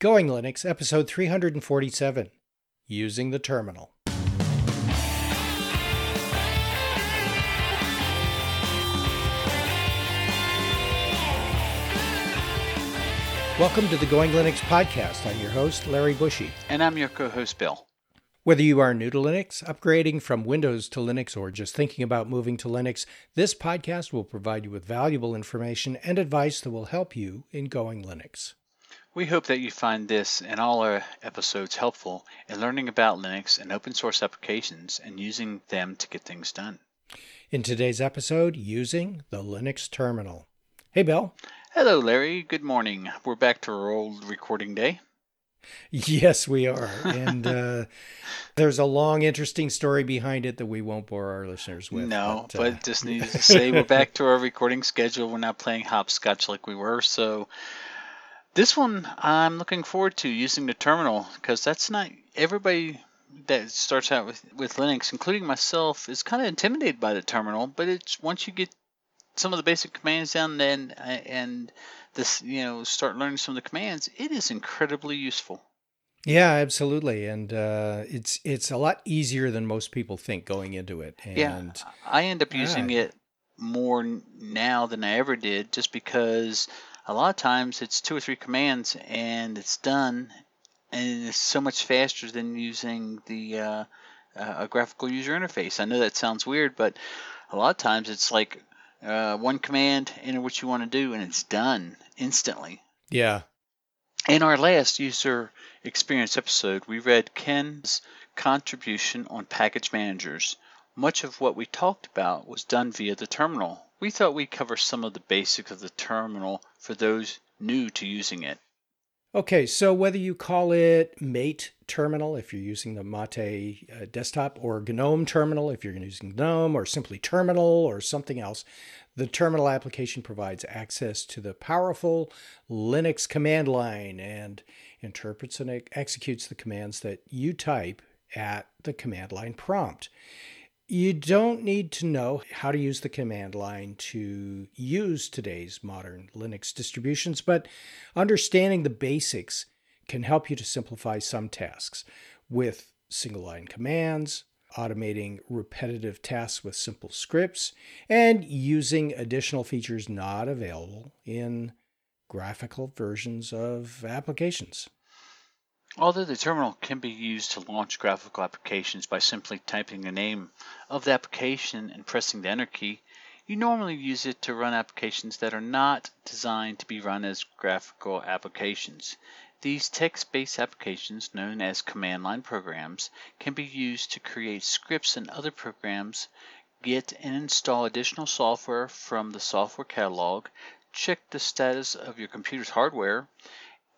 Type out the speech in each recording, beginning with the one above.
Going Linux, episode 347 Using the Terminal. Welcome to the Going Linux podcast. I'm your host, Larry Bushey. And I'm your co host, Bill. Whether you are new to Linux, upgrading from Windows to Linux, or just thinking about moving to Linux, this podcast will provide you with valuable information and advice that will help you in Going Linux. We hope that you find this and all our episodes helpful in learning about Linux and open source applications and using them to get things done. In today's episode, using the Linux terminal. Hey, Bill. Hello, Larry. Good morning. We're back to our old recording day. Yes, we are. And uh, there's a long, interesting story behind it that we won't bore our listeners with. No, but, uh... but just need to say we're back to our recording schedule. We're not playing hopscotch like we were. So this one I'm looking forward to using the terminal because that's not everybody that starts out with, with Linux, including myself, is kind of intimidated by the terminal. But it's once you get some of the basic commands down and and this you know start learning some of the commands, it is incredibly useful. Yeah, absolutely, and uh, it's it's a lot easier than most people think going into it. And, yeah, I end up using it more now than I ever did, just because a lot of times it's two or three commands and it's done and it's so much faster than using the uh, uh, a graphical user interface. I know that sounds weird, but a lot of times it's like uh, one command, enter what you want to do, and it's done instantly. Yeah. In our last user experience episode, we read Ken's contribution on package managers. Much of what we talked about was done via the terminal, we thought we'd cover some of the basics of the terminal for those new to using it. Okay, so whether you call it Mate Terminal if you're using the Mate uh, desktop, or GNOME Terminal if you're using GNOME, or simply Terminal or something else, the terminal application provides access to the powerful Linux command line and interprets and executes the commands that you type at the command line prompt. You don't need to know how to use the command line to use today's modern Linux distributions, but understanding the basics can help you to simplify some tasks with single line commands, automating repetitive tasks with simple scripts, and using additional features not available in graphical versions of applications. Although the terminal can be used to launch graphical applications by simply typing the name of the application and pressing the enter key, you normally use it to run applications that are not designed to be run as graphical applications. These text-based applications, known as command line programs, can be used to create scripts and other programs, get and install additional software from the software catalog, check the status of your computer's hardware,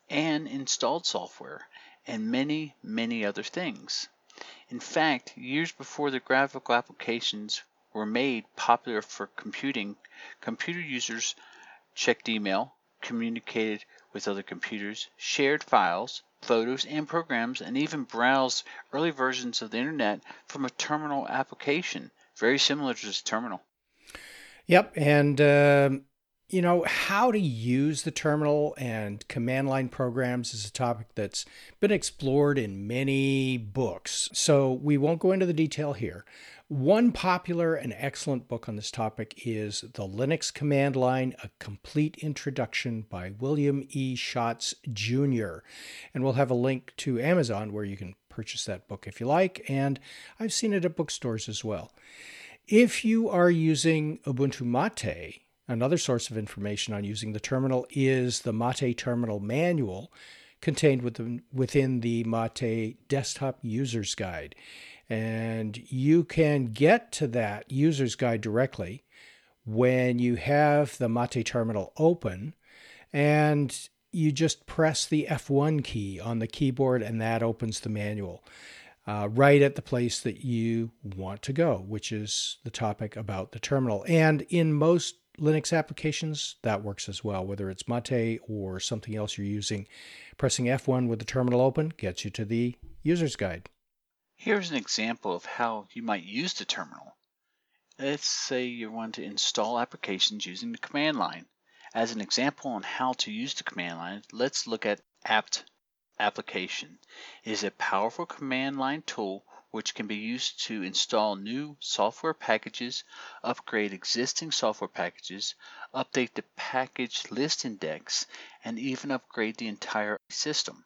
and installed software and many, many other things. In fact, years before the graphical applications were made popular for computing, computer users checked email, communicated with other computers, shared files, photos, and programs, and even browsed early versions of the internet from a terminal application, very similar to this terminal. Yep, and uh, you know, how to use the terminal and command line programs is a topic that's been explored in many books. So we won't go into the detail here. One popular and excellent book on this topic is The Linux Command Line A Complete Introduction by William E. Shotts Jr. And we'll have a link to Amazon where you can purchase that book if you like. And I've seen it at bookstores as well. If you are using Ubuntu Mate, Another source of information on using the terminal is the Mate Terminal Manual contained within, the Mate Desktop User's Guide. And you can get to that user's guide directly when you have the Mate terminal open and you just press the F1 key on the keyboard and that opens the manual uh, right at the place that you want to go, which is the topic about the terminal. And in most Linux applications, that works as well. Whether it's Mate or something else you're using, pressing F1 with the terminal open gets you to the user's guide. Here's an example of how you might use the terminal. Let's say you want to install applications using the command line. As an example on how to use the command line, let's look at apt application. It is a powerful command line tool which can be used to install new software packages, upgrade existing software packages, update the package list index, and even upgrade the entire system.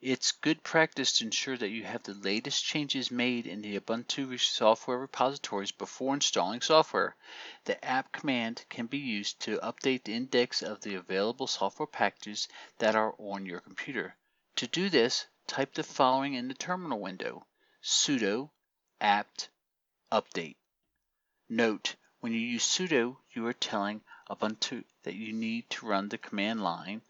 It's good practice to ensure that you have the latest changes made in the Ubuntu software repositories before installing software. The apt command can be used to update the index of the available software packages that are on your computer. To do this, type the following in the terminal window sudo apt update. Note, when you use sudo, you are telling Ubuntu that you need to run the command line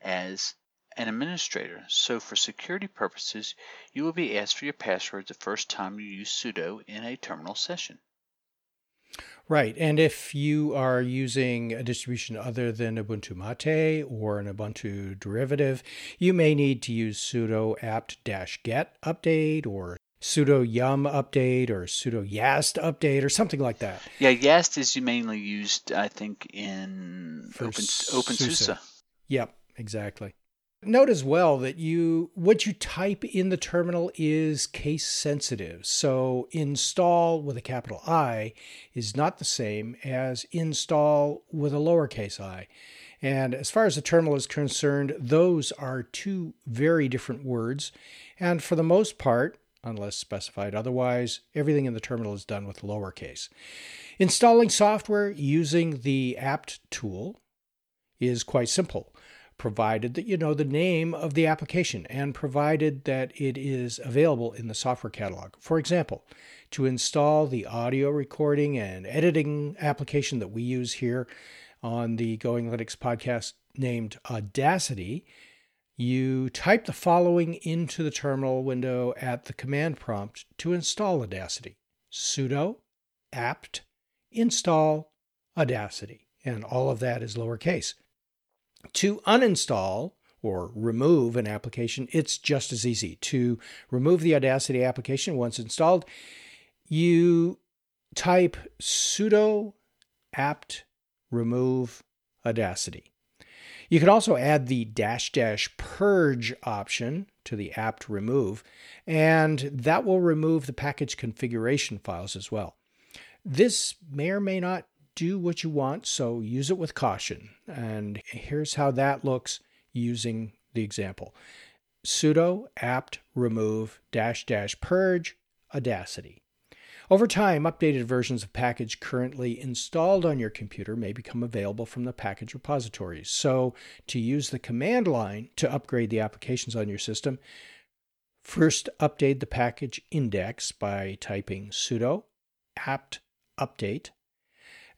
as an administrator, so for security purposes, you will be asked for your password the first time you use sudo in a terminal session. Right. And if you are using a distribution other than Ubuntu Mate or an Ubuntu derivative, you may need to use sudo apt-get update or sudo yum update or sudo yast update or something like that. Yeah, yast is mainly used, I think, in For Open, OpenSUSE. Yep, exactly. Note as well that you what you type in the terminal is case sensitive. So install with a capital I is not the same as install with a lowercase i. And as far as the terminal is concerned, those are two very different words. And for the most part, unless specified otherwise, everything in the terminal is done with lowercase. Installing software using the apt tool is quite simple provided that you know the name of the application and provided that it is available in the software catalog. For example, to install the audio recording and editing application that we use here on the Going Linux podcast named Audacity, you type the following into the terminal window at the command prompt to install Audacity sudo apt install Audacity. And all of that is lowercase. To uninstall or remove an application, it's just as easy. To remove the Audacity application once installed, you type sudo apt remove Audacity. You can also add the dash dash purge option to the apt remove, and that will remove the package configuration files as well. This may or may not do what you want, so use it with caution. And here's how that looks using the example sudo apt remove dash dash purge audacity. Over time, updated versions of package currently installed on your computer may become available from the package repositories. So, to use the command line to upgrade the applications on your system, first update the package index by typing sudo apt update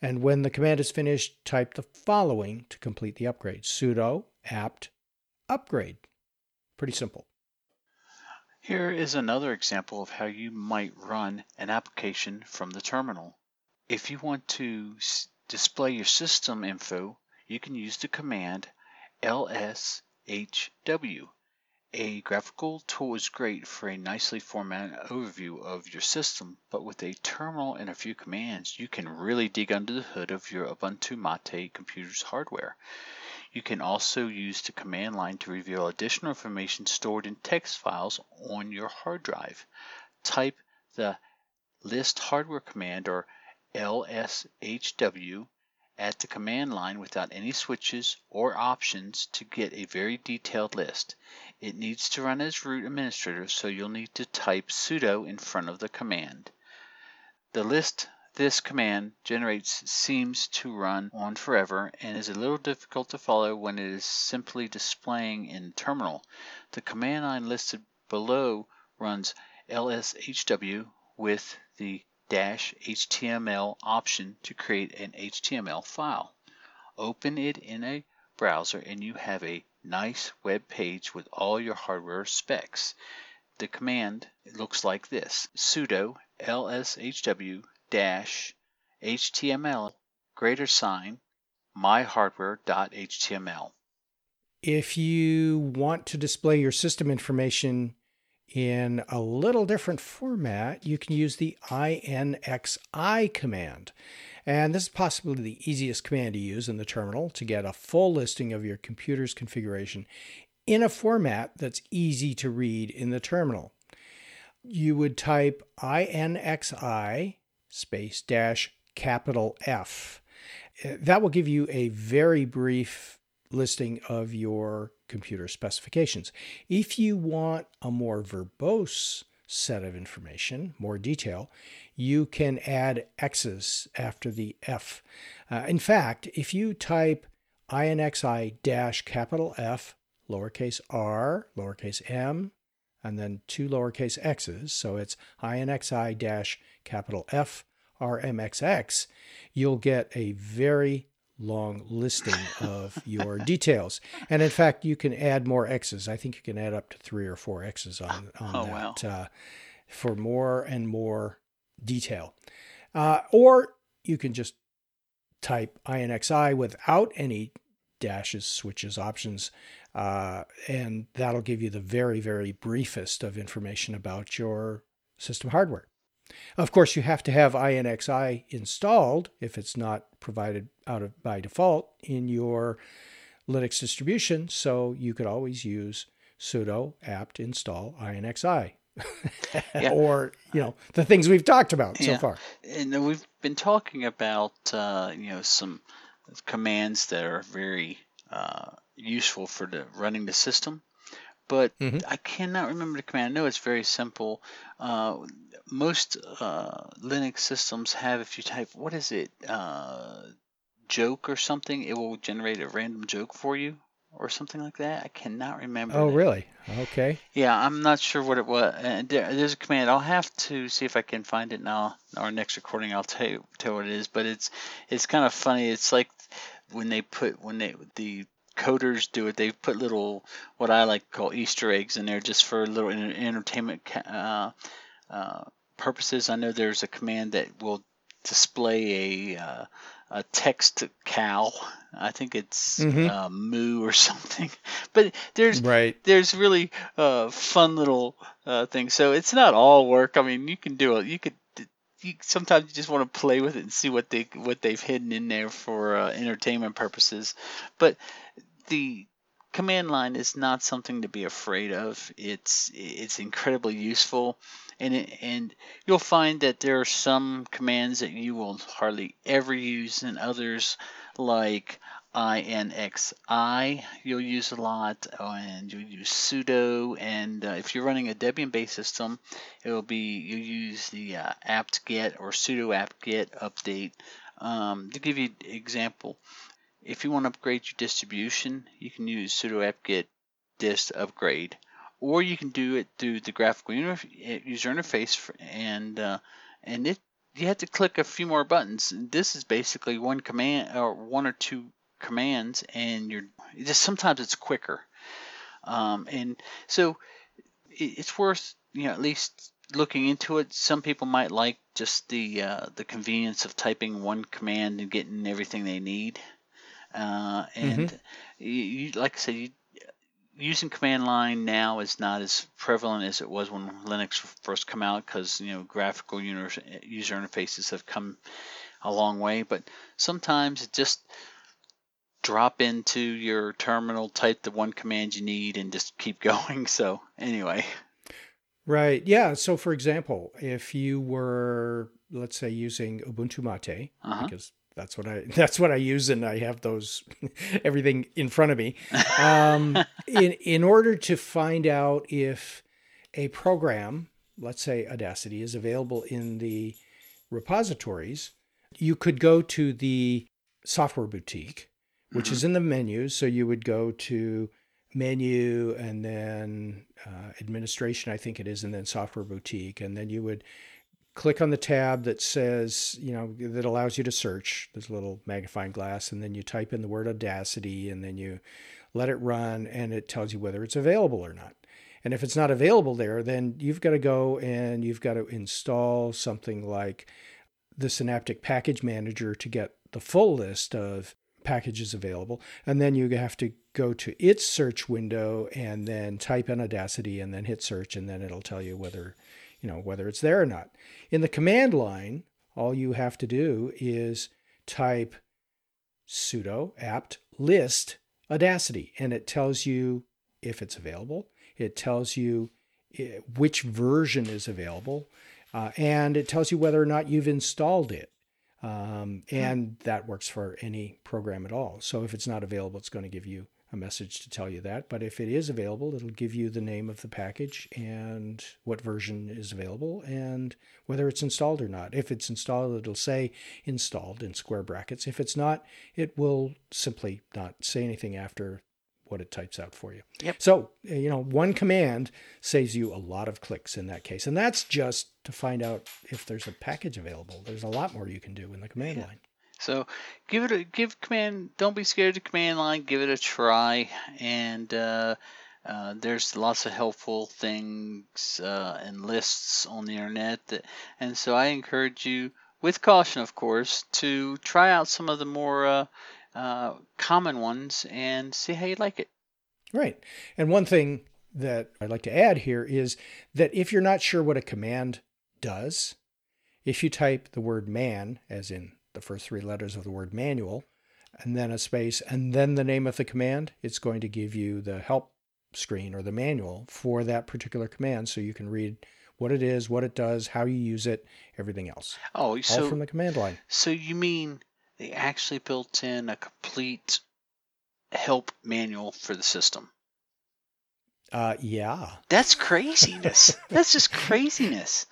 and when the command is finished, type the following to complete the upgrade sudo apt upgrade. Pretty simple. Here is another example of how you might run an application from the terminal. If you want to display your system info, you can use the command lshw a graphical tool is great for a nicely formatted overview of your system, but with a terminal and a few commands, you can really dig under the hood of your Ubuntu Mate computer's hardware. You can also use the command line to reveal additional information stored in text files on your hard drive. Type the list hardware command or lshw at the command line without any switches or options to get a very detailed list. It needs to run as root administrator, so you'll need to type sudo in front of the command. The list this command generates seems to run on forever and is a little difficult to follow when it is simply displaying in terminal. The command line listed below runs lshw with the dash HTML option to create an HTML file. Open it in a browser and you have a nice web page with all your hardware specs. The command looks like this sudo lshw dash html greater sign myhardware.html. If you want to display your system information in a little different format, you can use the INXI command. And this is possibly the easiest command to use in the terminal to get a full listing of your computer's configuration in a format that's easy to read in the terminal. You would type INXI space dash capital F. Uh, that will give you a very brief listing of your computer specifications. If you want a more verbose set of information, more detail, you can add X's after the F. Uh, in fact, if you type INXI dash capital F, lowercase r, lowercase m, and then two lowercase x's, so it's INXI dash capital F RMXX, you'll get a very long listing of your details. And in fact, you can add more X's. I think you can add up to three or four X's on, on oh, that wow. uh, for more and more detail. Uh, or you can just type INXI without any dashes, switches, options, uh, and that'll give you the very, very briefest of information about your system hardware. Of course, you have to have INXI installed if it's not provided out of by default in your Linux distribution. So you could always use sudo apt install INXI. yeah. or you know the things we've talked about yeah. so far. And we've been talking about uh, you know some commands that are very uh, useful for the running the system but mm-hmm. I cannot remember the command. I know it's very simple. Uh, most uh, Linux systems have, if you type, what is it, uh, joke or something, it will generate a random joke for you or something like that. I cannot remember. Oh, that. really? Okay. Yeah, I'm not sure what it was. And there, there's a command. I'll have to see if I can find it now. Our next recording, I'll tell you, tell what it is. But it's it's kind of funny. It's like when they put when they the coders do it. They put little what I like to call Easter eggs in there just for little entertainment uh, uh, purposes. I know there's a command that will display a uh, a text cow. I think it's mm-hmm. uh, moo or something. But there's right. there's really uh, fun little uh, things. So it's not all work. I mean, you can do it. You could. You, sometimes you just want to play with it and see what they what they've hidden in there for uh, entertainment purposes. But the command line is not something to be afraid of. It's it's incredibly useful, and it, and you'll find that there are some commands that you will hardly ever use, and others like INXI you'll use a lot, and you'll use sudo. And uh, if you're running a Debian-based system, it will be you use the uh, apt-get or sudo apt-get update. Um, to give you example, if you want to upgrade your distribution, you can use sudo apt-get dist upgrade, or you can do it through the graphical user interface, and uh, and it you have to click a few more buttons. This is basically one command or one or two commands, and you're just sometimes it's quicker, um, and so it's worth you know at least looking into it. Some people might like just the uh, the convenience of typing one command and getting everything they need. Uh, and mm-hmm. you, you, like I said, you, using command line now is not as prevalent as it was when Linux first came out because you know graphical user interfaces have come a long way. But sometimes just drop into your terminal, type the one command you need, and just keep going. So anyway. Right. Yeah. So for example, if you were, let's say, using Ubuntu Mate, uh-huh. because that's what I that's what I use, and I have those everything in front of me. Um, in in order to find out if a program, let's say Audacity, is available in the repositories, you could go to the software boutique, which mm-hmm. is in the menus. So you would go to menu and then uh, administration, I think it is, and then software boutique, and then you would click on the tab that says, you know, that allows you to search. There's a little magnifying glass, and then you type in the word Audacity, and then you let it run, and it tells you whether it's available or not. And if it's not available there, then you've got to go and you've got to install something like the Synaptic Package Manager to get the full list of packages available. And then you have to go to its search window and then type in Audacity and then hit search, and then it'll tell you whether you know, whether it's there or not. In the command line, all you have to do is type sudo apt list audacity, and it tells you if it's available. It tells you eh, which version is available, uh, and it tells you whether or not you've installed it. Um, and that works for any program at all. So if it's not available, it's going to give you a message to tell you that. But if it is available, it'll give you the name of the package and what version is available and whether it's installed or not. If it's installed, it'll say installed in square brackets. If it's not, it will simply not say anything after what it types out for you. Yep. So, uh, you know, one command saves you a lot of clicks in that case. And that's just to find out if there's a package available. There's a lot more you can do in the command line. So give it a give command. Don't be scared of command line. Give it a try, and uh, uh, there's lots of helpful things uh, and lists on the internet. That, and so I encourage you, with caution, of course, to try out some of the more uh, uh, common ones and see how you like it. Right. And one thing that I'd like to add here is that if you're not sure what a command does, if you type the word man, as in the first three letters of the word manual, and then a space, and then the name of the command, it's going to give you the help screen or the manual for that particular command so you can read what it is, what it does, how you use it, everything else. Oh, so all from the command line. So you mean they actually built in a complete help manual for the system? Uh, yeah. That's craziness. That's just craziness.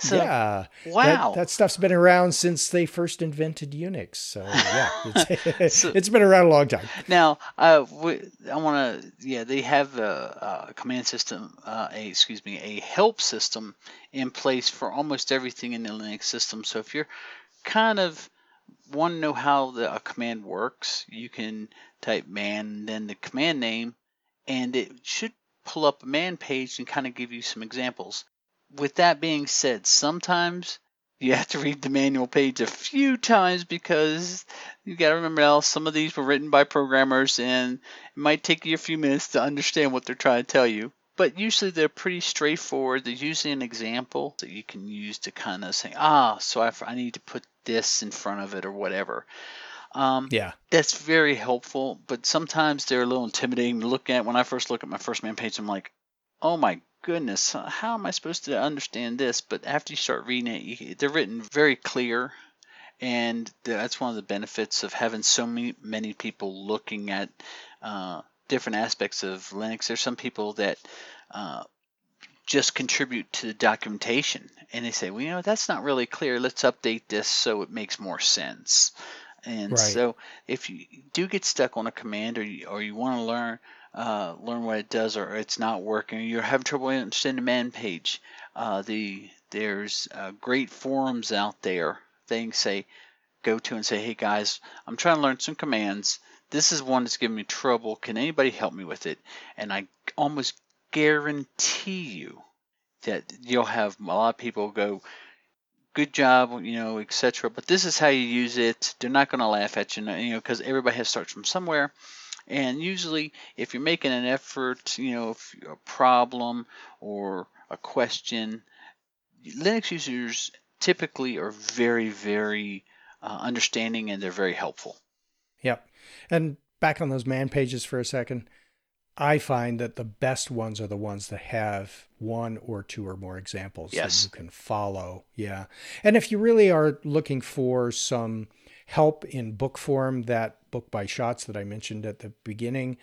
So, yeah. Wow. That, that, stuff's been around since they first invented Unix. So yeah, it's, So- it's been around a long time. Now, uh, we, I want to, yeah, they have a, a command system, uh, a excuse me, a help system in place for almost everything in the Linux system. So if you're kind of want to know how the, a command works, you can type man, then the command name, and it should pull up a man page and kind of give you some examples. With that being said, sometimes you have to read the manual page a few times because you got to remember now some of these were written by programmers and it might take you a few minutes to understand what they're trying to tell you. But usually they're pretty straightforward. There's usually an example that you can use to kind of say, ah, so I, I need to put this in front of it or whatever. Um, Yeah. that's very helpful, but sometimes they're a little intimidating to look at. When I first look at my first man page, I'm like, oh my goodness, how am I supposed to understand this? But after you start reading it, you, they're written very clear, and that's one of the benefits of having so many many people looking at uh, different aspects of Linux. There's some people that uh, just contribute to the documentation, and they say, well, you know, that's not really clear. Let's update this so it makes more sense. And Right. so, if you do get stuck on a command, or you, or you want to learn uh, learn what it does, or it's not working, or you're having trouble understanding the man page, uh, the there's uh, great forums out there. Things say, go to and say, hey guys, I'm trying to learn some commands. This is one that's giving me trouble. Can anybody help me with it? And I almost guarantee you that you'll have a lot of people go, good job, you know, etc. But this is how you use it. They're not going to laugh at you, you know, because everybody has to start from somewhere. And usually, if you're making an effort, you know, if a problem or a question, Linux users typically are very, very uh, understanding and they're very helpful. Yep. And back on those man pages for a second, I find that the best ones are the ones that have one or two or more examples Yes. that you can follow. Yeah. And if you really are looking for some help in book form, that book by Shotts that I mentioned at the beginning,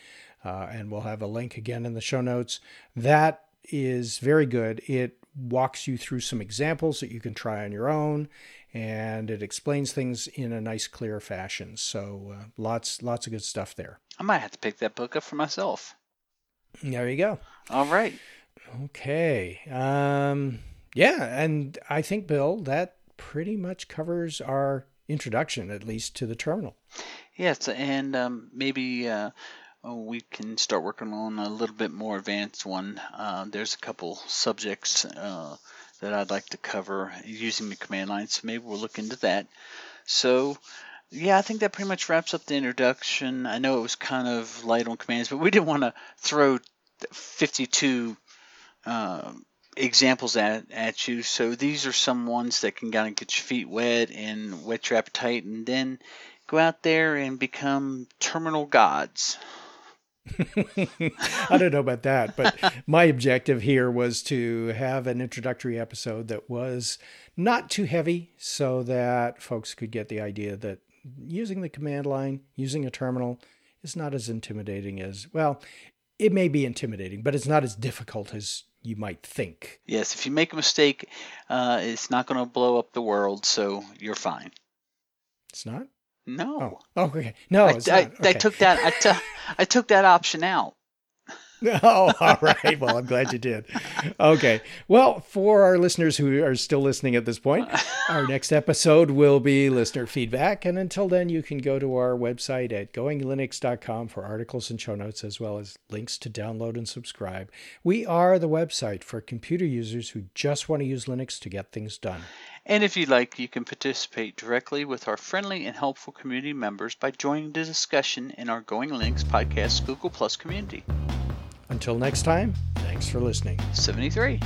uh, and we'll have a link again in the show notes, that is very good. It walks you through some examples that you can try on your own and it explains things in a nice clear fashion so uh, lots lots of good stuff there I might have to pick that book up for myself. there you go All right. okay um yeah and i think bill that pretty much covers our introduction at least to the terminal Yes, and um, maybe uh, we can start working on a little bit more advanced one. Uh, there's a couple subjects uh, that I'd like to cover using the command line, so maybe we'll look into that. So, yeah, I think that pretty much wraps up the introduction. I know it was kind of light on commands, but we didn't want to throw 52 uh, examples at, at you. So these are some ones that can kind of get your feet wet and whet your appetite, and then go out there and become terminal gods. I don't know about that, but my objective here was to have an introductory episode that was not too heavy so that folks could get the idea that using the command line, using a terminal, is not as intimidating as, well, it may be intimidating, but it's not as difficult as you might think. Yes, if you make a mistake, uh, it's not going to blow up the world, so you're fine. It's not? No. Oh, okay. No, I, it's I, not. Okay. I took that. I, t- I took that option out. oh, all right. Well, I'm glad you did. Okay. Well, for our listeners who are still listening at this point, our next episode will be listener feedback. And until then, you can go to our website at goinglinux.com for articles and show notes, as well as links to download and subscribe. We are the website for computer users who just want to use Linux to get things done. And if you'd like, you can participate directly with our friendly and helpful community members by joining the discussion in our Going Linux podcast Google Plus community. Until next time, thanks for listening. 73.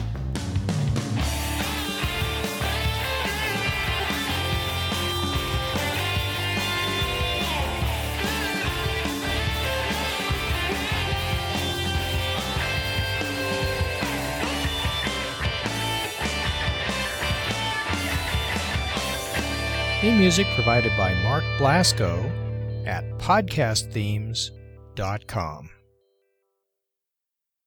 Theme music provided by Mark Blasco at podcastthemes.com.